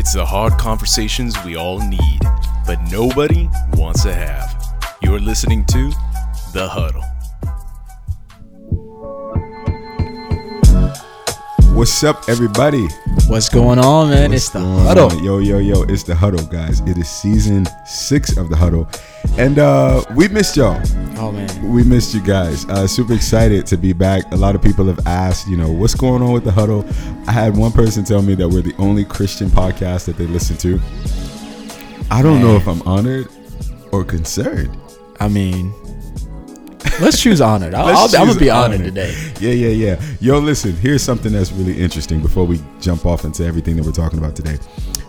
It's the hard conversations we all need, but nobody wants to have. You're listening to The Huddle. What's up, everybody? What's going on, man? What's it's the huddle. on? Yo, yo, yo, it's the huddle, guys. It is season six of the huddle. And uh we missed y'all. Oh man, We missed you guys. Uh super excited to be back. A lot of people have asked, you know, what's going on with the huddle? I had one person tell me that we're the only Christian podcast that they listen to. I don't know if I'm honored or concerned. I mean, let's choose honored. I'll, I'm gonna be honored honored. today. Yeah, yeah, yeah. Yo, listen, here's something that's really interesting before we jump off into everything that we're talking about today.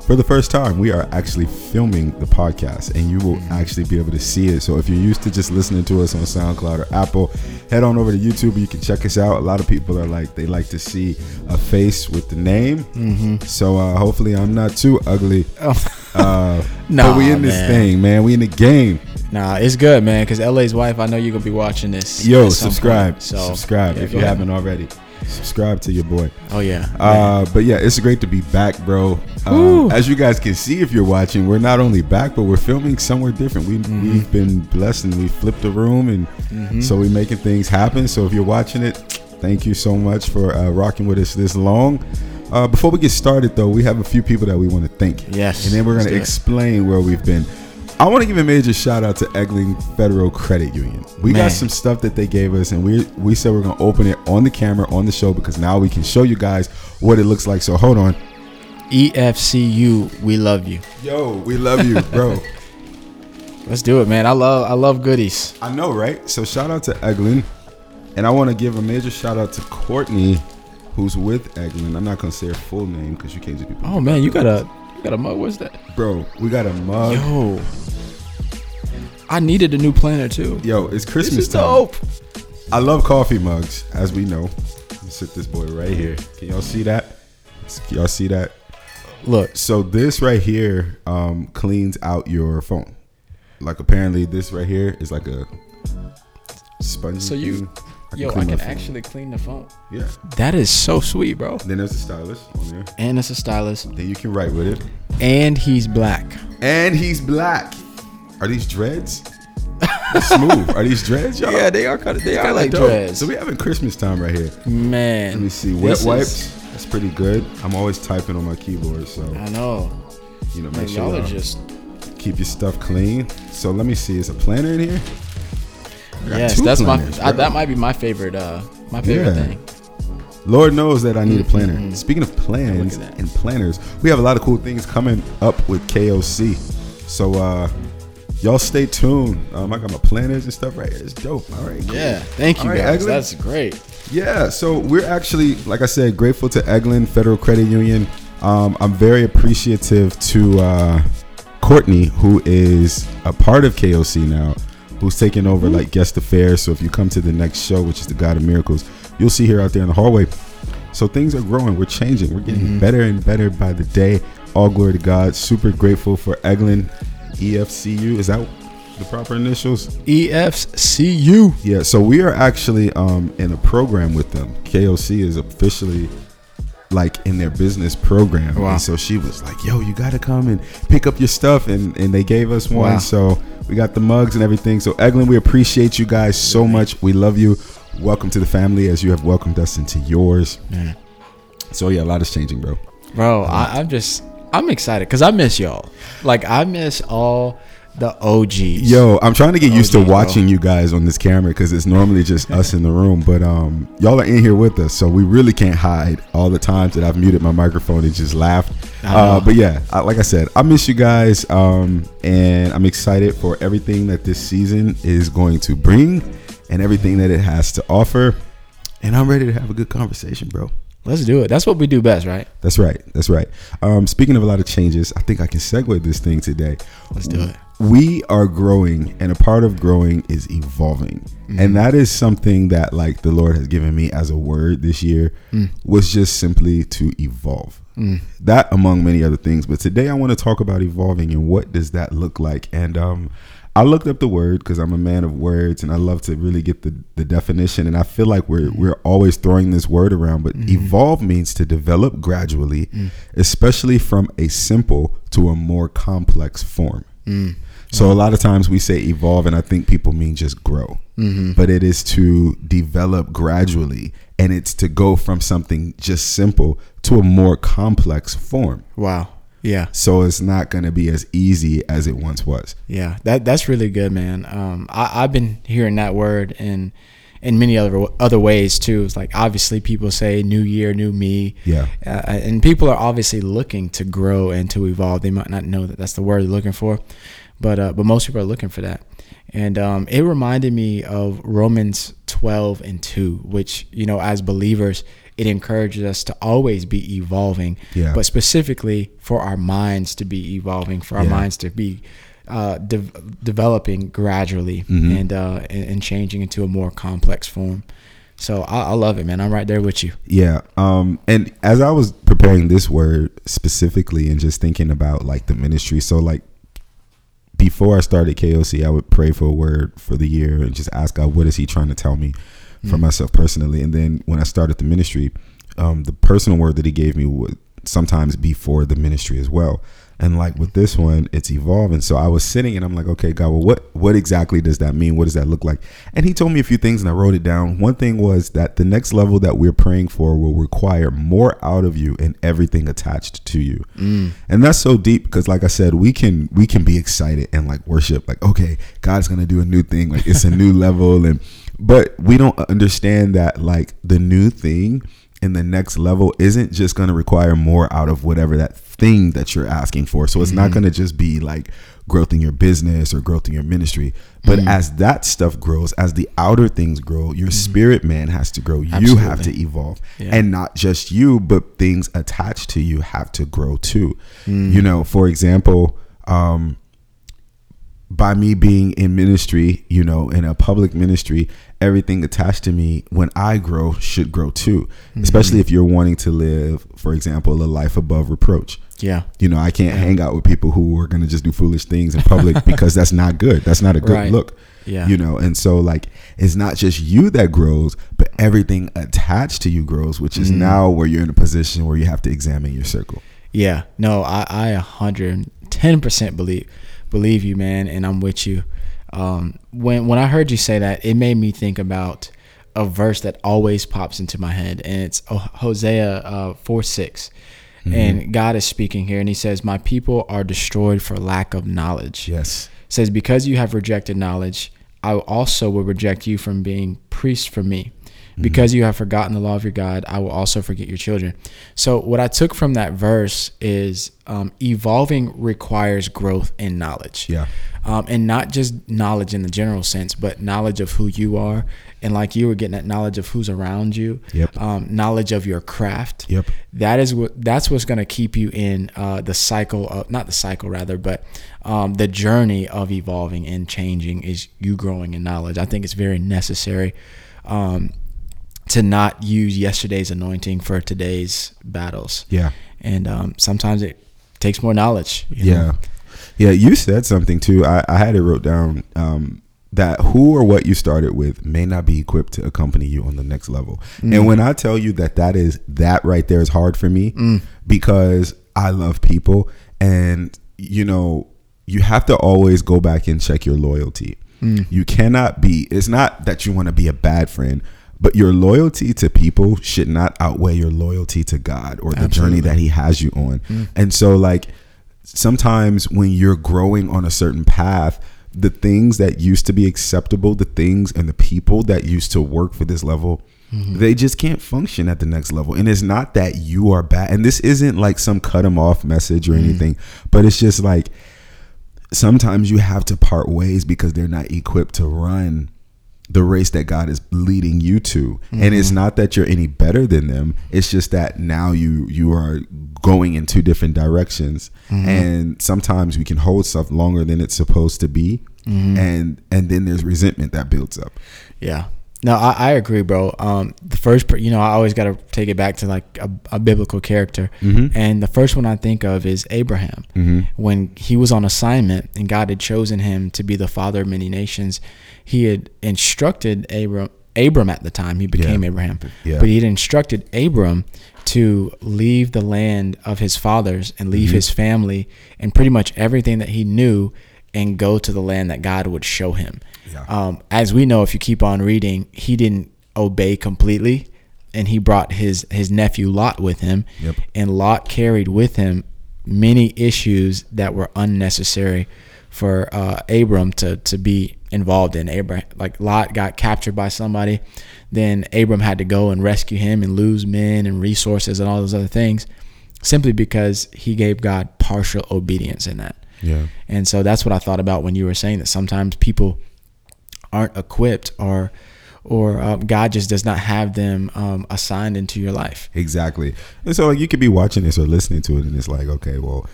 For the first time, we are actually filming the podcast and you will actually be able to see it. So if you're used to just listening to us on SoundCloud or Apple, head on over to YouTube. You can check us out. A lot of people are like, they like to see a face with the name. Mm-hmm. So uh, hopefully I'm not too ugly. Uh, Nah, but we in this man. thing, man. We in the game. Nah, it's good, man. Cause LA's wife, I know you're gonna be watching this. Yo, subscribe. point. So subscribe yeah, if you ahead. haven't already. Subscribe to your boy. Oh yeah. Uh, but yeah, it's great to be back, bro. Um, as you guys can see, if you're watching, we're not only back, but we're filming somewhere different. We Mm-hmm. we've been blessed and we flipped the room, and so we're making things happen. So if you're watching it, thank you so much for uh, rocking with us this long. Uh, before we get started, though, we have a few people that we want to thank. Yes, and then we're gonna do it. explain where we've been. I want to give a major shout out to Eglin Federal Credit Union. We Man. got some stuff that they gave us, and we we said we're gonna open it on the camera on the show because now we can show you guys what it looks like. So hold on. EFCU, we love you. Yo, we love you, bro. Let's do it, man. I love I love goodies. I know, right? So shout out to Eglin, and I want to give a major shout out to Courtney, who's with Eglin. I'm not gonna say her full name because you can't just be. Oh man, you got a you got a mug. What's that? bro, we got a mug. Yo, I needed a new planner too. Yo, it's Christmas this is time. dope. I love coffee mugs, as we know. Let me sit this boy right here. Can y'all see that? Can y'all see that? Look, So this right here um, cleans out your phone. Like apparently this right here is like a sponge. So you- thing. Yo, I can actually clean the phone. yeah. That is so sweet, bro. Then there's a stylus on there. And it's a stylist. Then you can write with it. And he's black. And he's black. Are these dreads? Smooth. Are these dreads, y'all? Yeah, they are kind of they are like dope. dreads. So we having Christmas time right here. Man, Let me see. Wet this is- wipes. That's pretty good. I'm always typing on my keyboard, so I know. you know, Man, make sure y'all are just keep your stuff clean. So let me see. Is a planner in here? Yes. That's my I, that might be my favorite. Uh, my favorite Yeah. thing. Lord knows that I need a planner. Speaking of plans Look at that. and planners, we have a lot of cool things coming up with KOC. So uh y'all stay tuned. Um, I got my planners and stuff right here. It's dope. All right. cool. Yeah, thank you All right, guys. Eglin. That's great. Yeah, so we're actually, like I said, grateful to Eglin Federal Credit Union. Um, I'm very appreciative to uh, Courtney, who is a part of KOC now, who's taking over like guest affairs. So if you come to the next show, which is the God of Miracles, you'll see her out there in the hallway. So things are growing. We're changing. We're getting better and better by the day. All glory to God. Super grateful for Eglin EFCU. Is that the proper initials? EFCU. Yeah, so we are actually um, in a program with them. KOC is officially like in their business program. Wow. And so she was like, yo, you got to come and pick up your stuff. And, and they gave us one. Wow. So we got the mugs and everything. So, Eglin, we appreciate you guys so much. We love you. Welcome to the family as you have welcomed us into yours. Man. So, yeah, a lot is changing, bro. Bro, I, I'm just I'm excited because I miss y'all. Like I miss all the OGs. Yo, I'm trying to get used to geez, bro. watching you guys on this camera because it's normally just us in the room. But um, y'all are in here with us, so we really can't hide all the times that I've muted my microphone and just laughed. Uh, but yeah, I, like I said, I miss you guys, um, and I'm excited for everything that this season is going to bring and everything that it has to offer. And I'm ready to have a good conversation, bro. Let's do it. That's what we do best, right? That's right. That's right. Um, speaking of a lot of changes, I think I can segue this thing today. Let's do it. We are growing, and a part of growing is evolving, and mm-hmm. that is something that like the Lord has given me as a word this year mm. was just simply to evolve. Mm. That among many other things, but today I want to talk about evolving and what does that look like. And um, I looked up the word because I'm a man of words and I love to really get the, the definition. And I feel like we're mm. we're always throwing this word around, but mm-hmm. evolve means to develop gradually, especially from a simple to a more complex form. So a lot of times we say evolve, and I think people mean just grow, but it is to develop gradually, and it's to go from something just simple to a more complex form. Wow. Yeah. So it's not going to be as easy as it once was. Yeah, that that's really good, man. Um, I, I've been hearing that word and in many other other ways too. It's like obviously people say "new year, new me." Yeah. uh, and people are obviously looking to grow and to evolve. They might not know that that's the word they're looking for, but uh, but most people are looking for that. And um, it reminded me of Romans twelve and two, which you know as believers it encourages us to always be evolving, Yeah. but specifically for our minds to be evolving, for our Yeah. minds to be uh, de- developing gradually Mm-hmm. and, uh, and and changing into a more complex form. So I, I love it, man. I'm right there with you. Yeah. Um, and as I was preparing this word specifically and just thinking about like the ministry, so like before I started KOC, I would pray for a word for the year and just ask God, what is He trying to tell me for myself personally? And then when I started the ministry, um, the personal word that He gave me would sometimes be for the ministry as well. And like with this one, it's evolving. So I was sitting and I'm like, okay, God, well, what what exactly does that mean? What does that look like? And he told me a few things and I wrote it down. One thing was that the next level that we're praying for will require more out of you and everything attached to you. Mm. And that's so deep because like I said, we can we can be excited and like worship, like, okay, God's gonna do a new thing, like it's a new level and but we don't understand that like the new thing and the next level isn't just going to require more out of whatever that thing that you're asking for. So it's not mm-hmm. going to just be like growth in your business or growth in your ministry. But mm-hmm. as that stuff grows, as the outer things grow, your mm-hmm. spirit man has to grow. You have to evolve. Yeah. And not just you, but things attached to you have to grow too. You mm. know, for example, um, by me being in ministry, you know, in a public ministry, everything attached to me when I grow should grow too. Mm-hmm. Especially if you're wanting to live, for example, a life above reproach. Yeah. You know, I can't hang out with people who are going to just do foolish things in public because that's not good. That's not a good Right. look. Yeah. You know, and so like it's not just you that grows, but everything attached to you grows, which is mm. now where you're in a position where you have to examine your circle. Yeah, no, I I a hundred ten percent believe believe you, man, and I'm with you. Um, when when I heard you say that, it made me think about a verse that always pops into my head, and it's uh, Hosea uh, four 6 and God is speaking here, and He says, "My people are destroyed for lack of knowledge." Yes. says, Because you have rejected knowledge, I also will reject you from being priest for me. Because you have forgotten the law of your God, I will also forget your children. So, what I took from that verse is um, evolving requires growth in knowledge. Yeah. Um, and not just knowledge in the general sense, but knowledge of who you are. And like you were getting that knowledge of who's around you, Yep. um, knowledge of your craft. Yep. That is what that's what's going to keep you in uh, the cycle of not the cycle rather, but um, the journey of evolving and changing is you growing in knowledge. I think it's very necessary um, to not use yesterday's anointing for today's battles. Yeah. and um, sometimes it takes more knowledge. you know? Yeah. Yeah, you said something too. I, I had it wrote down um, that who or what you started with may not be equipped to accompany you on the next level. And when I tell you that that is that right there is hard for me because I love people and you know, you have to always go back and check your loyalty. You cannot be it's not that you want to be a bad friend, but your loyalty to people should not outweigh your loyalty to God or the journey that he has you on. Mm. And so like sometimes when you're growing on a certain path, the things that used to be acceptable, the things and the people that used to work for this level, mm-hmm. they just can't function at the next level. And it's not that you are bad. And this isn't like some cut them off message or mm. anything, but it's just like sometimes you have to part ways because they're not equipped to run the race that God is leading you to. And it's mm-hmm. not that you're any better than them. It's just that now you you are going in two different directions. Mm-hmm. And sometimes we can hold stuff longer than it's supposed to be. Mm-hmm. And and then there's resentment that builds up. Yeah. No, I, I agree, bro. Um, the first, you know, I always got to take it back to like a, a biblical character, Mm-hmm. and the first one I think of is Abraham. When he was on assignment and God had chosen him to be the father of many nations, he had instructed Abram. Abram at the time, he became Yeah. Abraham, Yeah. but he had instructed Abram to leave the land of his fathers and leave his family and pretty much everything that he knew and go to the land that God would show him. Yeah. Um, as we know, if you keep on reading, he didn't obey completely, and he brought his his nephew Lot with him, Yep. and Lot carried with him many issues that were unnecessary for uh, Abram to to be involved in. Abraham, like Lot, got captured by somebody, then Abram had to go and rescue him and lose men and resources and all those other things, simply because he gave God partial obedience in that. Yeah. And so that's what I thought about when you were saying that sometimes people aren't equipped or or um, God just does not have them um, assigned into your life. Exactly. And so like you could be watching this or listening to it and it's like, okay, well,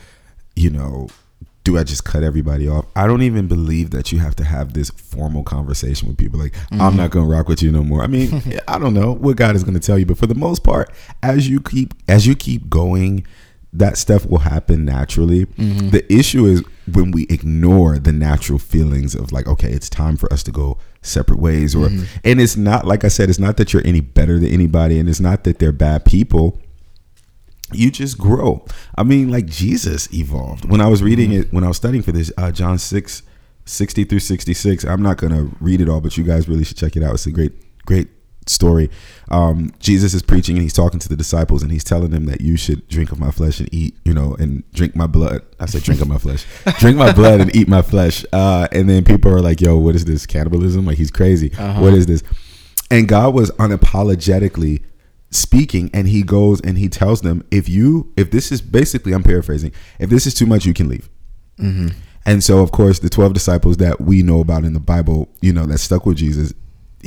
you know, do I just cut everybody off? I don't even believe that you have to have this formal conversation with people like, I'm not going to rock with you no more. I mean, I don't know what God is going to tell you, but for the most part, as you keep as you keep going, that stuff will happen naturally. Mm-hmm. The issue is when we ignore the natural feelings of like, okay, it's time for us to go separate ways or mm-hmm. and it's not like I said, it's not that you're any better than anybody and it's not that they're bad people you just grow. I mean, like Jesus evolved. When I was reading mm-hmm. it, when I was studying for this, uh, John 6, 60 through 66, I'm not going to read it all, but you guys really should check it out. It's a great, great story. Um, Jesus is preaching and he's talking to the disciples and he's telling them that you should drink of my flesh and eat, you know, and drink my blood. I said, drink of my flesh, drink my blood and eat my flesh. Uh, and then people are like, yo, what is this cannibalism? Like he's crazy. What is this? And God was unapologetically speaking and he goes and he tells them if you if this is basically i'm paraphrasing if this is too much you can leave and so of course the 12 disciples that we know about in the bible you know that stuck with jesus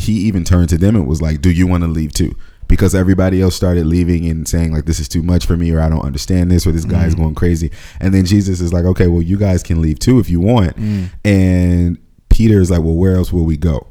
he even turned to them and was like do you want to leave too? Because everybody else started leaving and saying like this is too much for me or i don't understand this or this guy is mm-hmm. going crazy. And then jesus is like okay well you guys can leave too if you want. Mm. And peter is like well where else will we go?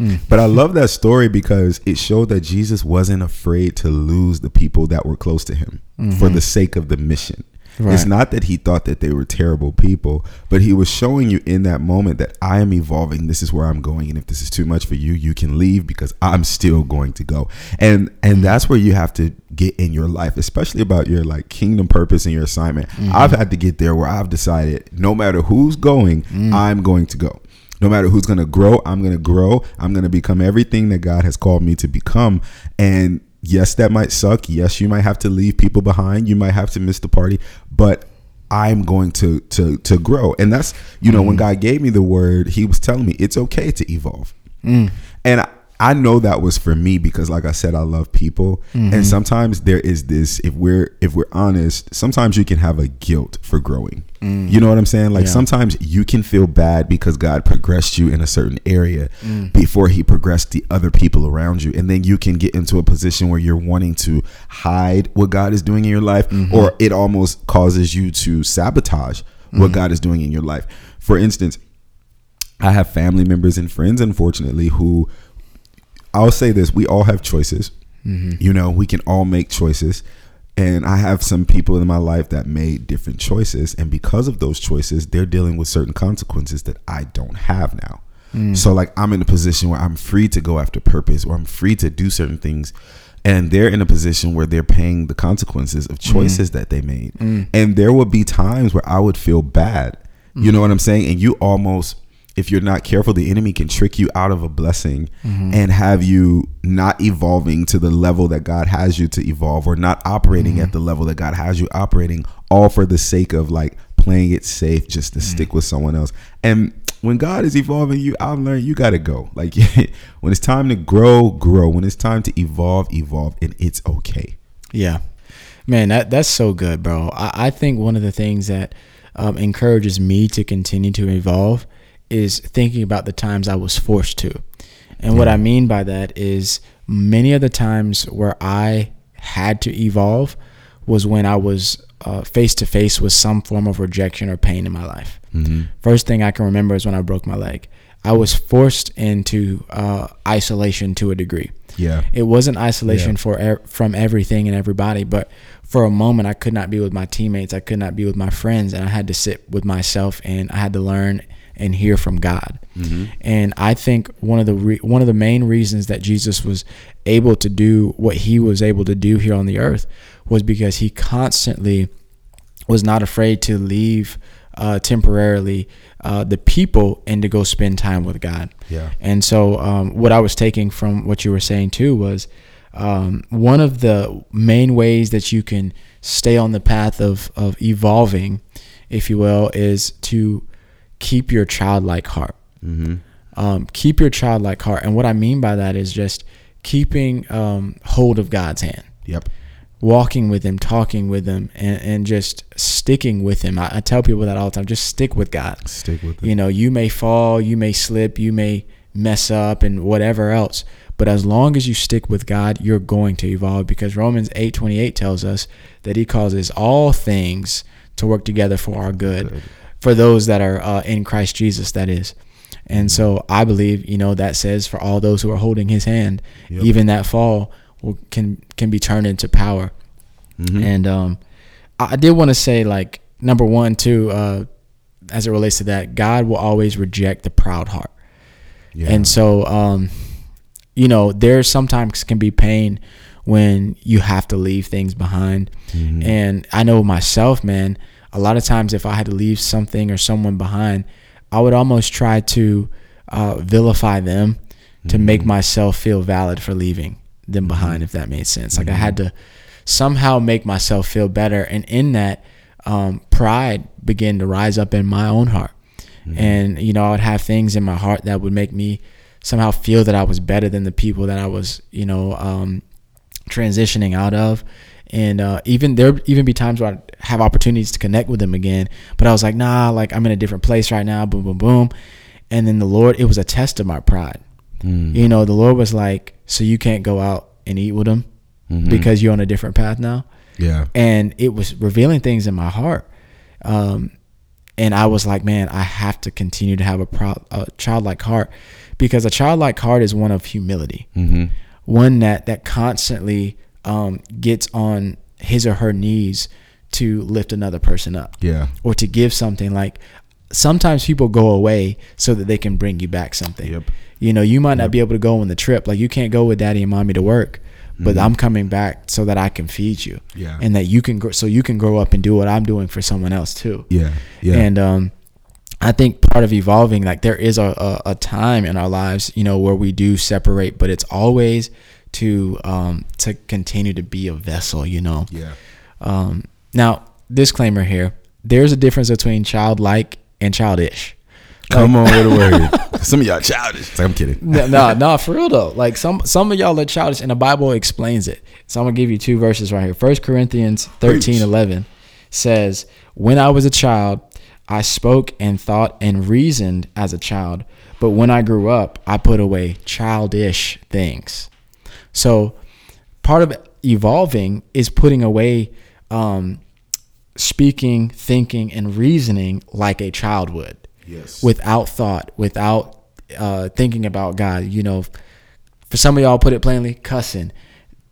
Mm. But I love that story because it showed that Jesus wasn't afraid to lose the people that were close to him mm-hmm. for the sake of the mission. It's not that he thought that they were terrible people, but he was showing you in that moment that I am evolving. This is where I'm going, and if this is too much for you, you can leave because I'm still going to go. And and that's where you have to get in your life, especially about your like kingdom purpose and your assignment. Mm-hmm. I've had to get there where I've decided no matter who's going, mm. I'm going to go no matter who's going to grow, I'm going to grow. I'm going to become everything that God has called me to become. And yes, that might suck. Yes, you might have to leave people behind. You might have to miss the party, but I'm going to to to grow. And that's, you know, when mm. God gave me the word, he was telling me it's okay to evolve. Mm. And I, I know that was for me because like I said I love people and mm-hmm. sometimes there is this if we're if we're honest sometimes you can have a guilt for growing. You mm. know what I'm saying? Like Yeah. sometimes you can feel bad because God progressed you in a certain area mm. before he progressed the other people around you and then you can get into a position where you're wanting to hide what God is doing in your life mm-hmm. or it almost causes you to sabotage what mm. God is doing in your life. For instance, I have family members and friends, unfortunately, who I'll say this: we all have choices. Mm-hmm. You know, we can all make choices, and I have some people in my life that made different choices, and because of those choices, they're dealing with certain consequences that I don't have now. Mm. So, like, I'm in a position where I'm free to go after purpose, or I'm free to do certain things. And they're in a position where they're paying the consequences of mm-hmm. choices that they made. Mm. And there would be times where I would feel bad. You mm. know what I'm saying? And you almost, if you're not careful, the enemy can trick you out of a blessing mm-hmm. and have you not evolving to the level that God has you to evolve or not operating at mm-hmm. the level that God has you operating, all for the sake of like playing it safe just to mm-hmm. stick with someone else. And when God is evolving you, I've learned you got to go. Like when it's time to grow, grow. When it's time to evolve, evolve. And it's okay. Yeah, man, that that's so good, bro. I, I think one of the things that um, encourages me to continue to evolve is thinking about the times I was forced to, and what I mean by that is many of the times where I had to evolve was when I was face to face with some form of rejection or pain in my life. First thing I can remember is when I broke my leg. I was forced into uh, isolation to a degree. Yeah. It wasn't isolation Yeah. for from everything and everybody, but for a moment I could not be with my teammates. I could not be with my friends, and I had to sit with myself and I had to learn and hear from God. And I think one of the re- one of the main reasons that Jesus was able to do what he was able to do here on the earth was because he constantly was not afraid to leave uh, temporarily uh, the people and to go spend time with God. Yeah. And so, um, what I was taking from what you were saying too was um, one of the main ways that you can stay on the path of, of evolving, if you will, is to keep your childlike heart. Mm-hmm. Um, keep your childlike heart. And what I mean by that is just keeping um, hold of God's hand Yep. walking with him, talking with him, and, and just sticking with him. I, I tell people that all the time. Just stick with God. Stick with it. You know, you may fall, you may slip, you may mess up, and whatever else. But as long as you stick with God, you're going to evolve because Romans 8:28 tells us that He causes all things to work together for our good, for those that are uh, in Christ Jesus. That is. And so I believe, you know, that says for all those who are holding His hand, Yep. even that fall will, can can be turned into power. Mm-hmm. And um, I, did want to say, like, number one, too, uh, as it relates to that, God will always reject the proud heart. Yeah. And so, um, you know, there sometimes can be pain when you have to leave things behind. Mm-hmm. And I know myself, man, a lot of times if I had to leave something or someone behind, I would almost try to uh, vilify them to Mm-hmm. make myself feel valid for leaving them behind, if that made sense. Like I had to somehow make myself feel better. And in that, um, pride began to rise up in my own heart. And, you know, I would have things in my heart that would make me somehow feel that I was better than the people that I was, you know, um, transitioning out of. And uh, even there even be times where I'd have opportunities to connect with them again. But I was like, nah, like I'm in a different place right now, boom, boom, boom. And then the Lord, it was a test of my pride. Mm. You know, the Lord was like, so you can't go out and eat with them Mm-hmm. because you're on a different path now yeah. and it was revealing things in my heart um, and i was like man i have to continue to have a, proud, a childlike heart because a childlike heart is one of humility Mm-hmm. one that that constantly um, gets on his or her knees to lift another person up Yeah. or to give something like sometimes people go away so that they can bring you back something Yep. you know you might not be able to go on the trip like you can't go with daddy and mommy to work but i'm coming back so that i can feed you Mm-hmm. Yeah. and that you can grow so you can grow up and do what i'm doing for someone else too Yeah. Yeah. and um I think part of evolving, like there is a, a, a time in our lives, you know, where we do separate, but it's always to um, to continue to be a vessel, you know. yeah. Um, now, disclaimer here: there's a difference between childlike and childish. Come on with a word. Some of y'all childish. Like, I'm kidding. no, no, no, for real though. Like some some of y'all are childish, and the Bible explains it. So I'm gonna give you two verses right here. First Corinthians 13, Preach. 11 says, "When I was a child, I spoke and thought and reasoned as a child, but when I grew up, I put away childish things." So part of evolving is putting away um, speaking, thinking, and reasoning like a child would Yes. without thought, without uh, thinking about God. You know, for some of y'all, put it plainly, cussing,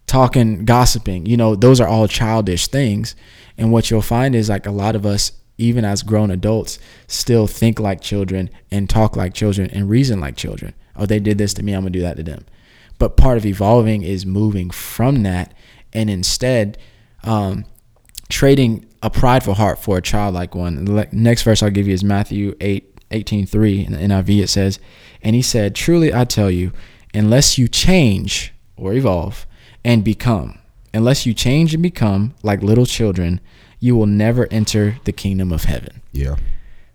talking, gossiping. You know, those are all childish things. And what you'll find is like a lot of us, even as grown adults, still think like children and talk like children and reason like children. Oh, they did this to me, I'm gonna do that to them. But part of evolving is moving from that and instead um, trading a prideful heart for a childlike one. The next verse I'll give you is Matthew 8, 18, 3. In the NIV it says, And he said, Truly I tell you, unless you change or evolve and become, unless you change and become like little children, you will never enter the kingdom of heaven. Yeah.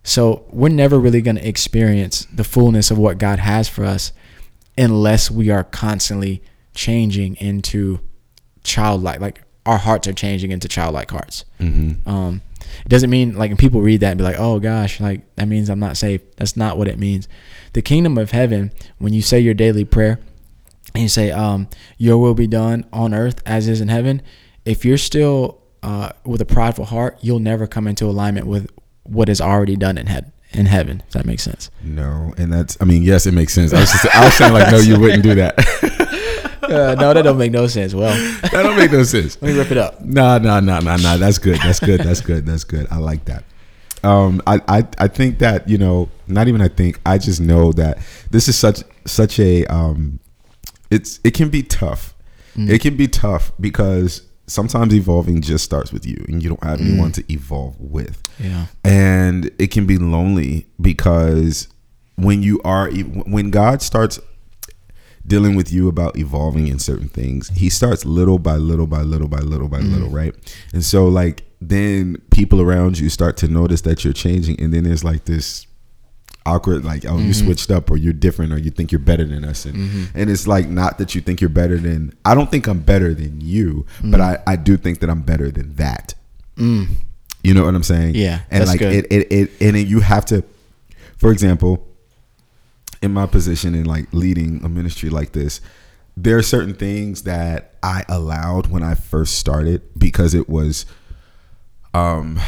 So we're never really going to experience the fullness of what God has for us unless we are constantly changing into childlike, like our hearts are changing into childlike hearts. Mm-hmm. Um, it doesn't mean like when people read that and be like, oh gosh, like that means I'm not saved. That's not what it means. The kingdom of heaven, when you say your daily prayer and you say, um, your will be done on earth as is in heaven, if you're still uh, with a prideful heart, you'll never come into alignment with what is already done in heaven in heaven. If that makes sense. No, and that's. I mean, yes, it makes sense. I was just. I was saying like, no, you wouldn't do that. Uh, no, that don't make no sense. Well, that don't make no sense. let me rip it up. No, no, no, no, nah. That's good. That's good. That's good. That's good. I like that. Um, I, I, I think that you know, not even I think. I just know that this is such such a um, it's it can be tough. It can be tough because sometimes evolving just starts with you, and you don't have anyone mm. to evolve with. Yeah. and it can be lonely because when you are when God starts dealing with you about evolving in certain things he starts little by little by little by little by little mm. right and so like then people around you start to notice that you're changing and then there's like this awkward like oh you mm-hmm. switched up or you're different or you think you're better than us. And mm-hmm. and it's like not that you think you're better than I don't think I'm better than you mm. but I I do think that I'm better than that. Mm. You know what I'm saying? Yeah, And like good. it, it, it, and you have to, for example, in my position in like leading a ministry like this, there are certain things that I allowed when I first started because it was, um,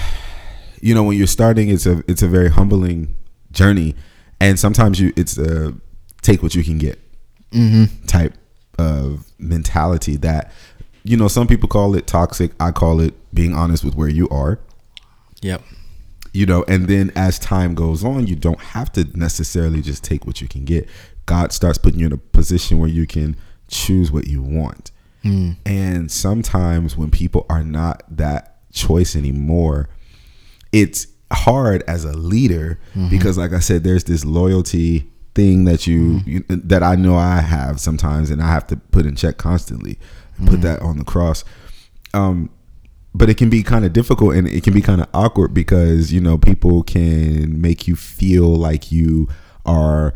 you know, when you're starting, it's a it's a very humbling journey, and sometimes you it's a take what you can get mm-hmm. type of mentality that you know some people call it toxic. I call it being honest with where you are. Yep. you know and then as time goes on you don't have to necessarily just take what you can get. God starts putting you in a position where you can choose what you want. Mm. And sometimes when people are not that choice anymore it's hard as a leader mm-hmm. because like i said there's this loyalty thing that you, mm-hmm. you that i know i have sometimes and i have to put in check constantly and put mm-hmm. that on the cross. Um but it can be kind of difficult and it can be kind of awkward because you know people can make you feel like you are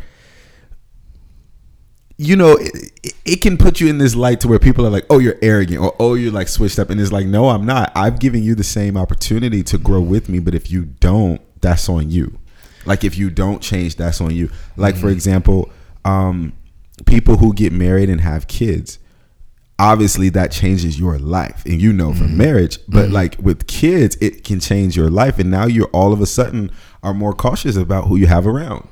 you know it, it- can put you in this light to where people are like oh you're arrogant or oh you're like switched up and it's like no i'm not. I've given you the same opportunity to grow with me but if you don't that's on you. Like if you don't change that's on you. Like for mm-hmm. example um people who get married and have kids obviously that changes your life and you know from mm-hmm. marriage but mm-hmm. like with kids it can change your life and now you're all of a sudden are more cautious about who you have around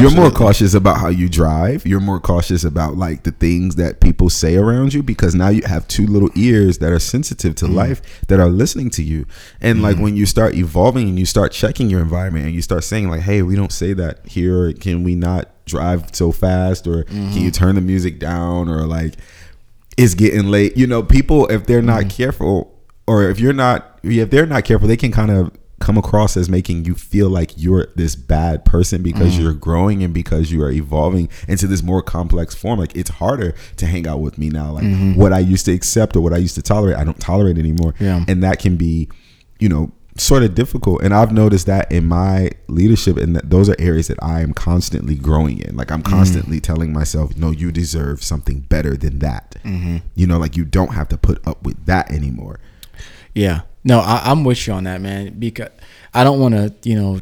you're more cautious about how you drive. You're more cautious about like the things that people say around you because now you have two little ears that are sensitive to mm. life that are listening to you. And like mm. when you start evolving and you start checking your environment and you start saying like hey we don't say that here. Can we not drive so fast? Or can you mm-hmm. turn the music down? Or like it's getting late. You know, people if they're not mm. careful or if you're not if they're not careful, they can kind of come across as making you feel like you're this bad person because mm. you're growing and because you are evolving into this more complex form. Like it's harder to hang out with me now. Like mm-hmm. what I used to accept or what I used to tolerate, I don't tolerate anymore. Yeah. And that can be, you know, sort of difficult. And I've noticed that in my leadership and that those are areas that I am constantly growing in. Like I'm mm. constantly telling myself, no, you deserve something better than that. Mm-hmm. You know, like you don't have to put up with that anymore. Yeah. No, I, I'm with you on that, man. Because I don't want to, you know,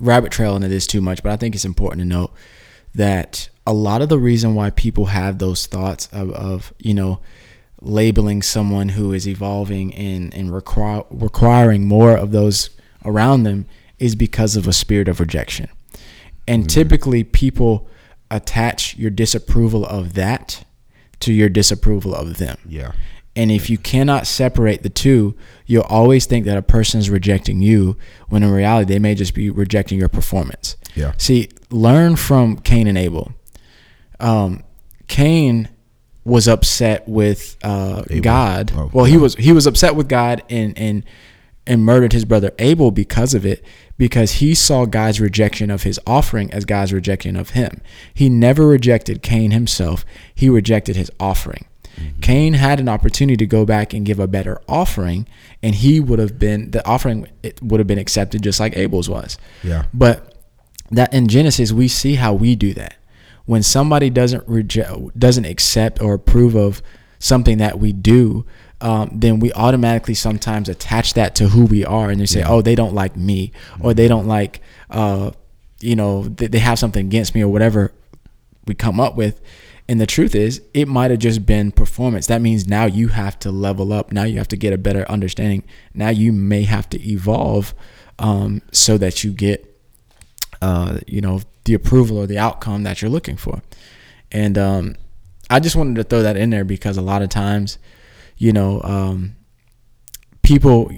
rabbit trail into this too much, but I think it's important to note that a lot of the reason why people have those thoughts of, of you know, labeling someone who is evolving and, and require, requiring more of those around them is because of a spirit of rejection. And mm-hmm. typically people attach your disapproval of that to your disapproval of them. Yeah. And if you cannot separate the two, you'll always think that a person is rejecting you when in reality they may just be rejecting your performance. Yeah. See, learn from Cain and Abel. Um, Cain was upset with uh, God. Oh, well, he was he was upset with God and and and murdered his brother Abel because of it because he saw God's rejection of his offering as God's rejection of him. He never rejected Cain himself. He rejected his offering. Cain had an opportunity to go back and give a better offering and he would have been the offering it would have been accepted just like Abel's was. Yeah. But that in Genesis we see how we do that. When somebody doesn't reject doesn't accept or approve of something that we do, um, then we automatically sometimes attach that to who we are and they say, Oh, they don't like me or they don't like uh, you know, they have something against me or whatever we come up with. And the truth is, it might have just been performance. That means now you have to level up. Now you have to get a better understanding. Now you may have to evolve um, so that you get uh, you know, the approval or the outcome that you're looking for. And um, I just wanted to throw that in there because a lot of times, you know, um, people,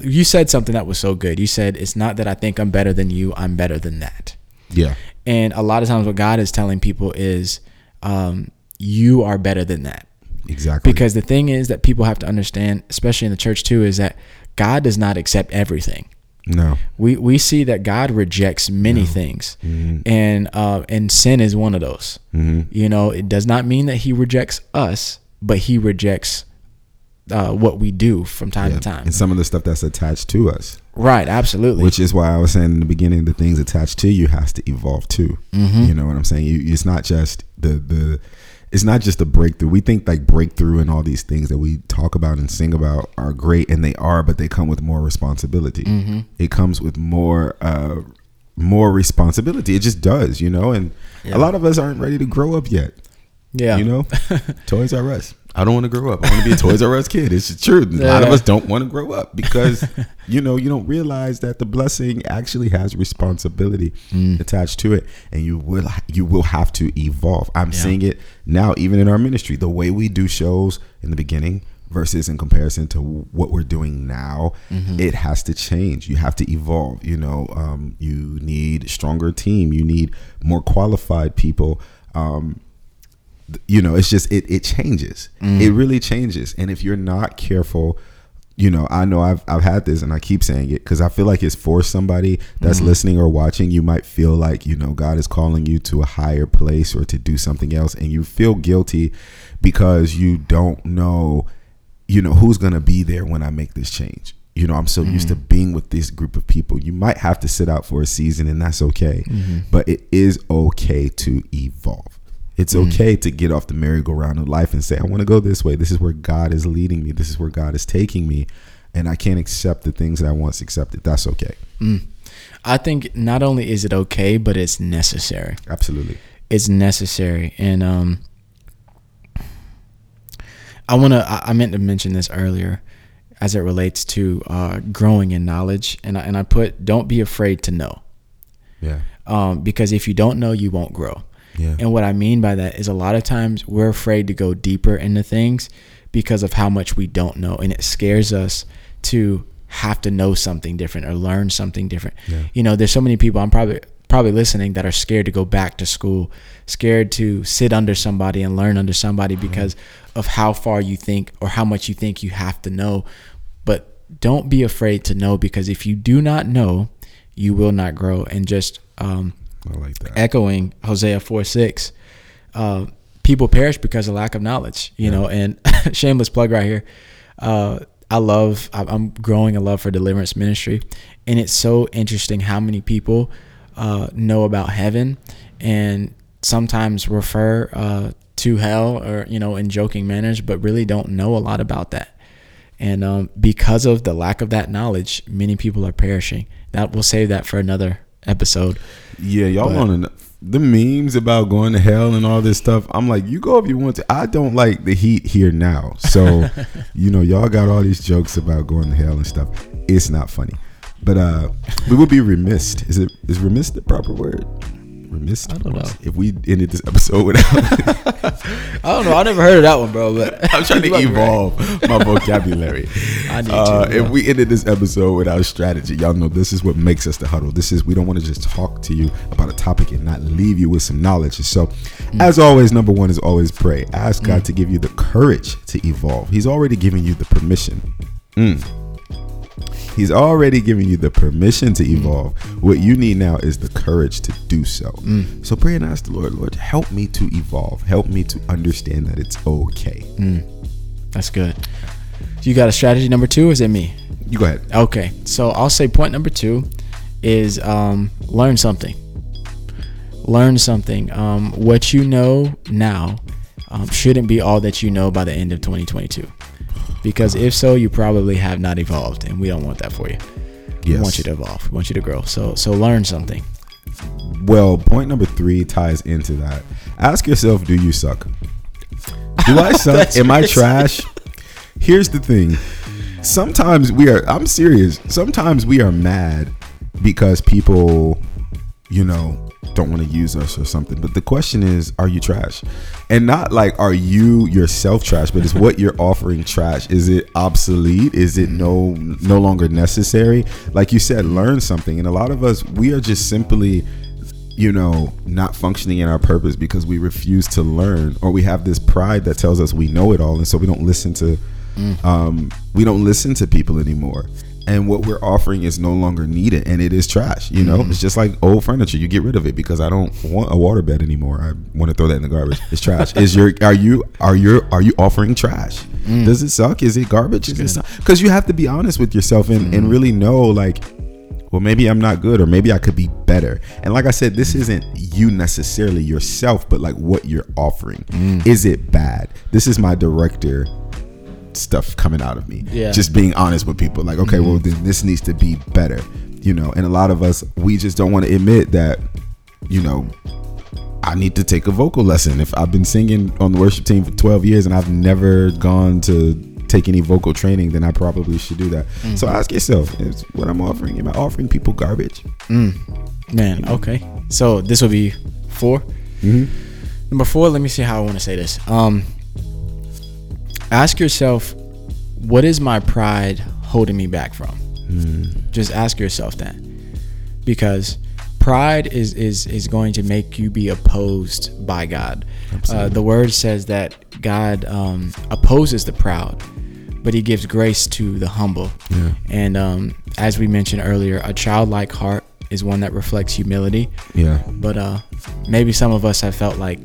you said something that was so good. You said, it's not that I think I'm better than you, I'm better than that. Yeah. And a lot of times, what God is telling people is, um, you are better than that. Exactly. Because the thing is that people have to understand, especially in the church too, is that God does not accept everything. no. We we see that God rejects many things, and uh, and sin is one of those. You know, it does not mean that He rejects us, but He rejects uh, what we do from time Yeah. to time. And some of the stuff that's attached to us. Right, absolutely. Which is why I was saying in the beginning, the things attached to you has to evolve too. Mm-hmm. You know what I'm saying? You, it's not just the the, it's not just a breakthrough. We think like breakthrough and all these things that we talk about and sing about are great, and they are, but they come with more responsibility. Mm-hmm. It comes with more uh more responsibility. It just does, you know. And Yeah. a lot of us aren't ready to grow up yet. yeah, You know, Toys R Us. I don't want to grow up. I want to be a Toys R Us kid. It's the truth. A lot of us don't want to grow up because you know you don't realize that the blessing actually has responsibility Mm. attached to it, and you will you will have to evolve. I'm Yeah. seeing it now, even in our ministry. The way we do shows in the beginning versus in comparison to what we're doing now, Mm-hmm. it has to change. You have to evolve. You know, um, you need stronger team. You need more qualified people. Um, you know it's just it, it changes. It mm. really changes. And if you're not careful you know i know i've, I've had this and i keep saying it because i feel like it's for somebody that's mm. listening or watching. You might feel like you know god is calling you to a higher place or to do something else and you feel guilty because you don't know you know who's gonna be there when i make this change. You know i'm so used to mm. being with this group of people. You might have to sit out for a season and that's okay. Mm-hmm. But it is okay to evolve it's okay to get off the merry-go-round of life and say, I want to go this way. This is where God is leading me. This is where God is taking me. And I can't accept the things that I once accepted. That's okay. I think not only is it okay, but it's necessary. Absolutely. It's necessary, and um, I want to. I I meant to mention this earlier, as it relates to uh, growing in knowledge, and I, and I put, don't be afraid to know, Yeah. um, because if you don't know, you won't grow. Yeah. And what I mean by that is a lot of times we're afraid to go deeper into things because of how much we don't know. And it scares us to have to know something different or learn something different. Yeah. You know, there's so many people I'm probably probably listening that are scared to go back to school, scared to sit under somebody and learn under somebody because of how far you think or how much you think you have to know. But don't be afraid to know because if you do not know, you will not grow. And just um, I like that. echoing Hosea 4 6, uh, people perish because of lack of knowledge, you know, and shameless plug right here. Uh, I love, I'm growing a love for deliverance ministry. And it's so interesting how many people uh, know about heaven and sometimes refer uh, to hell or, you know, in joking manners, but really don't know a lot about that. And um, because of the lack of that knowledge, many people are perishing. That we'll save that for another episode. Yeah, y'all want to the memes about going to hell and all this stuff. I'm like, you go if you want to. I don't like the heat here now. So, you know, y'all got all these jokes about going to hell and stuff. It's not funny. But uh we would be remiss. Is it is remiss the proper word? Remiss. I don't know. If we ended this episode without I don't know. I never heard of that one, bro. But I'm trying to be right. evolve my vocabulary. I need Uh, to. if we ended this episode without strategy, y'all know this is what makes us the huddle. This is we don't want to just talk to you about a topic and not leave you with some knowledge. So, as always, number one is always pray. Ask God to give you the courage to evolve. He's already given you the permission. Mm. He's already giving you the permission to evolve. What you need now is the courage to do so. So pray and ask the Lord, Lord, help me to evolve. Help me to understand that it's okay. That's good. You got a strategy number two? Or is it me? You go ahead. Okay, so I'll say point number two is um, learn something. Learn something. Um, what you know now um, shouldn't be all that you know by the end of 2022. Because if so, you probably have not evolved, and we don't want that for you. We want you to evolve. We want you to grow. So, so learn something. Well, point number three ties into that. Ask yourself, do you suck? Do I suck? Am I trash? Here's the thing. Sometimes we are, I'm serious. Sometimes we are mad because people, you know, don't want to use us or something. But the question is, are you trash? And not like are you yourself trash, but is what you're offering trash? Is it obsolete? Is it no no longer necessary? Like you said, learn something. And a lot of us, we are just simply you know, not functioning in our purpose because we refuse to learn or we have this pride that tells us we know it all and so we don't listen to um we don't listen to people anymore. And what we're offering is no longer needed and it is trash, you know? Mm-hmm. It's just like old furniture. You get rid of it because I don't want a waterbed anymore. I want to throw that in the garbage. It's trash. is your are you are you are you offering trash? Mm. Does it suck? Is it garbage? Is it? Cuz you have to be honest with yourself and and mm-hmm. really know like well maybe i'm not good or maybe i could be better and like i said this mm. isn't you necessarily yourself but like what you're offering mm. is it bad this is my director stuff coming out of me Yeah. just being honest with people like okay well then this needs to be better you know and a lot of us we just don't want to admit that you know I need to take a vocal lesson. If I've been singing on the worship team for 12 years and I've never gone to take any vocal training, then I probably should do that. So ask yourself, is what I'm offering, am I offering people garbage? Mm. Man, okay. So this will be 4 Number four. Let me see how I want to say this. Um, ask yourself, what is my pride holding me back from? Just ask yourself that, because pride is is is going to make you be opposed by God. Uh, the word says that God um, opposes the proud, but He gives grace to the humble. And um, as we mentioned earlier, a childlike heart is one that reflects humility. Yeah. But uh, maybe some of us have felt like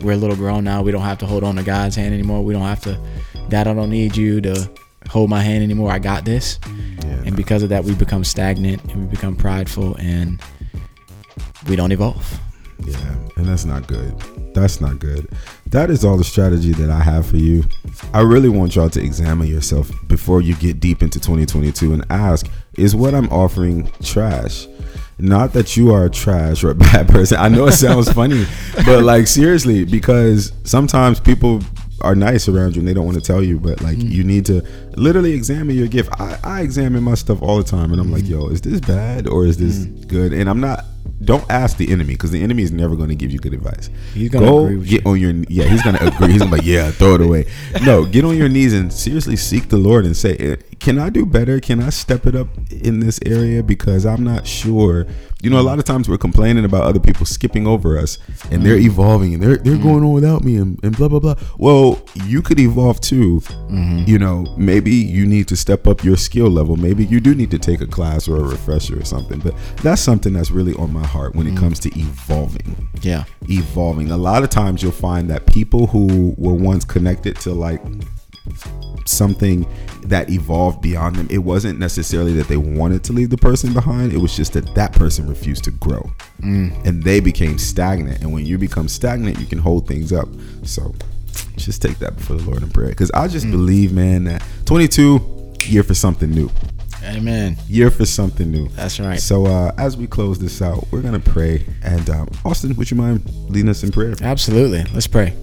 we're a little grown now. We don't have to hold on to God's hand anymore. We don't have to, Dad, I don't need you to hold my hand anymore. I got this. Yeah. And because of that, we become stagnant and we become prideful and we don't evolve. Yeah, and that's not good. That's not good. That is all the strategy that I have for you. I really want y'all to examine yourself before you get deep into 2022 and ask, is what I'm offering trash? Not that you are a trash or a bad person. I know it sounds funny, but like seriously, because sometimes people are nice around you and they don't want to tell you, but like mm. you need to literally examine your gift. I, I examine my stuff all the time and I'm like, mm. yo, is this bad or is this mm. good? And I'm not don't ask the enemy because the enemy is never going to give you good advice. He's gonna Go agree with get on your yeah. He's going to agree. He's going to be like yeah, throw it away. No, get on your knees and seriously seek the Lord and say, eh, can I do better? Can I step it up in this area because I'm not sure. You know, a lot of times we're complaining about other people skipping over us and they're mm-hmm. evolving and they're they're mm-hmm. going on without me and, and blah blah blah. Well, you could evolve too. Mm-hmm. You know, maybe you need to step up your skill level. Maybe you do need to take a class or a refresher or something. But that's something that's really on my heart when it comes to evolving Yeah. evolving. A lot of times you'll find that people who were once connected to like something that evolved beyond them, it wasn't necessarily that they wanted to leave the person behind. It was just that that person refused to grow and they became stagnant. And when you become stagnant, you can hold things up. So just take that before the Lord in prayer. Because I just believe, man, that 22 year for something new. Amen. Year for something new. That's right. So uh, as we close this out, we're gonna pray. And um, Austin, would you mind leading us in prayer? Absolutely. Let's pray.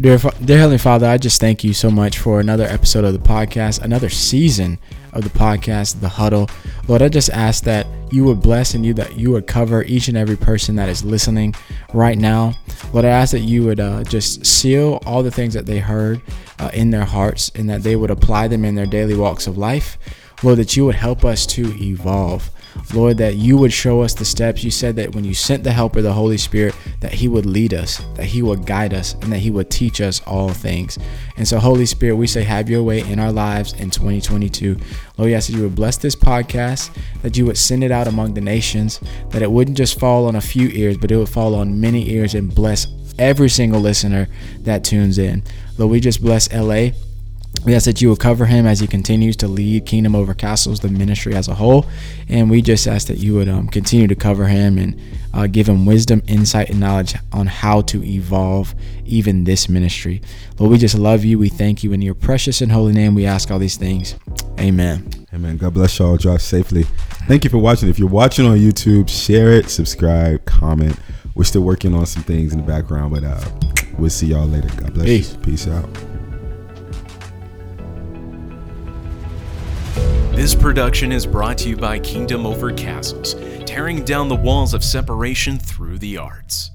Dear, dear Heavenly Father, I just thank you so much for another episode of the podcast, another season of the podcast, The Huddle. Lord, I just ask that you would bless and you that you would cover each and every person that is listening right now. Lord, I ask that you would uh, just seal all the things that they heard uh, in their hearts and that they would apply them in their daily walks of life. Lord, that you would help us to evolve. Lord, that you would show us the steps. You said that when you sent the Helper, the Holy Spirit, that He would lead us, that He would guide us, and that He would teach us all things. And so, Holy Spirit, we say, have your way in our lives in 2022. Lord, ask that you would bless this podcast, that you would send it out among the nations, that it wouldn't just fall on a few ears, but it would fall on many ears and bless every single listener that tunes in. Lord, we just bless LA. We ask that you will cover him as he continues to lead Kingdom Over Castles, the ministry as a whole. And we just ask that you would um, continue to cover him and uh, give him wisdom, insight, and knowledge on how to evolve even this ministry. Lord, we just love you. We thank you. In your precious and holy name, we ask all these things. Amen. Amen. God bless y'all. Drive safely. Thank you for watching. If you're watching on YouTube, share it, subscribe, comment. We're still working on some things in the background, but uh, we'll see y'all later. God bless Peace. you. Peace out. This production is brought to you by Kingdom Over Castles, tearing down the walls of separation through the arts.